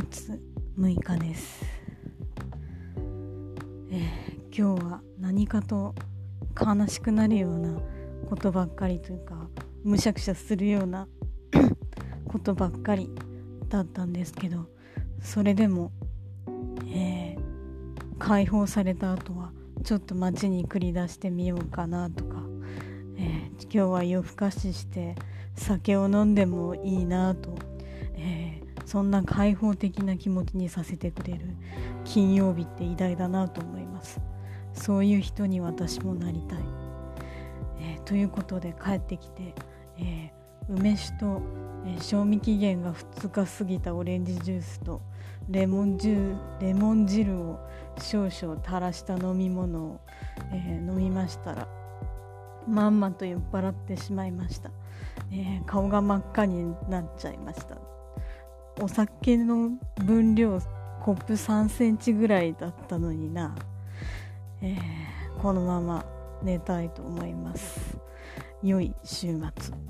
月6日です、えー、今日は何かと悲しくなるようなことばっかりというかむしゃくしゃするような ことばっかりだったんですけどそれでも、えー、解放された後はちょっと街に繰り出してみようかなとか、えー、今日は夜更かしして酒を飲んでもいいなと、えー、そんな開放的な気持ちにさせてくれる金曜日って偉大だなと思います。そういう人に私もなりたい、えー、ということで帰ってきて、え梅酒と、え賞味期限が2日過ぎたオレンジジュースとレモンジュレモン汁を少々垂らした飲み物を、え飲みましたらまんまと酔っ払ってしまいました、えー、顔が真っ赤になっちゃいました。お酒の分量コップ3センチぐらいだったのにな、えー、このまま寝たいと思います。良い週末。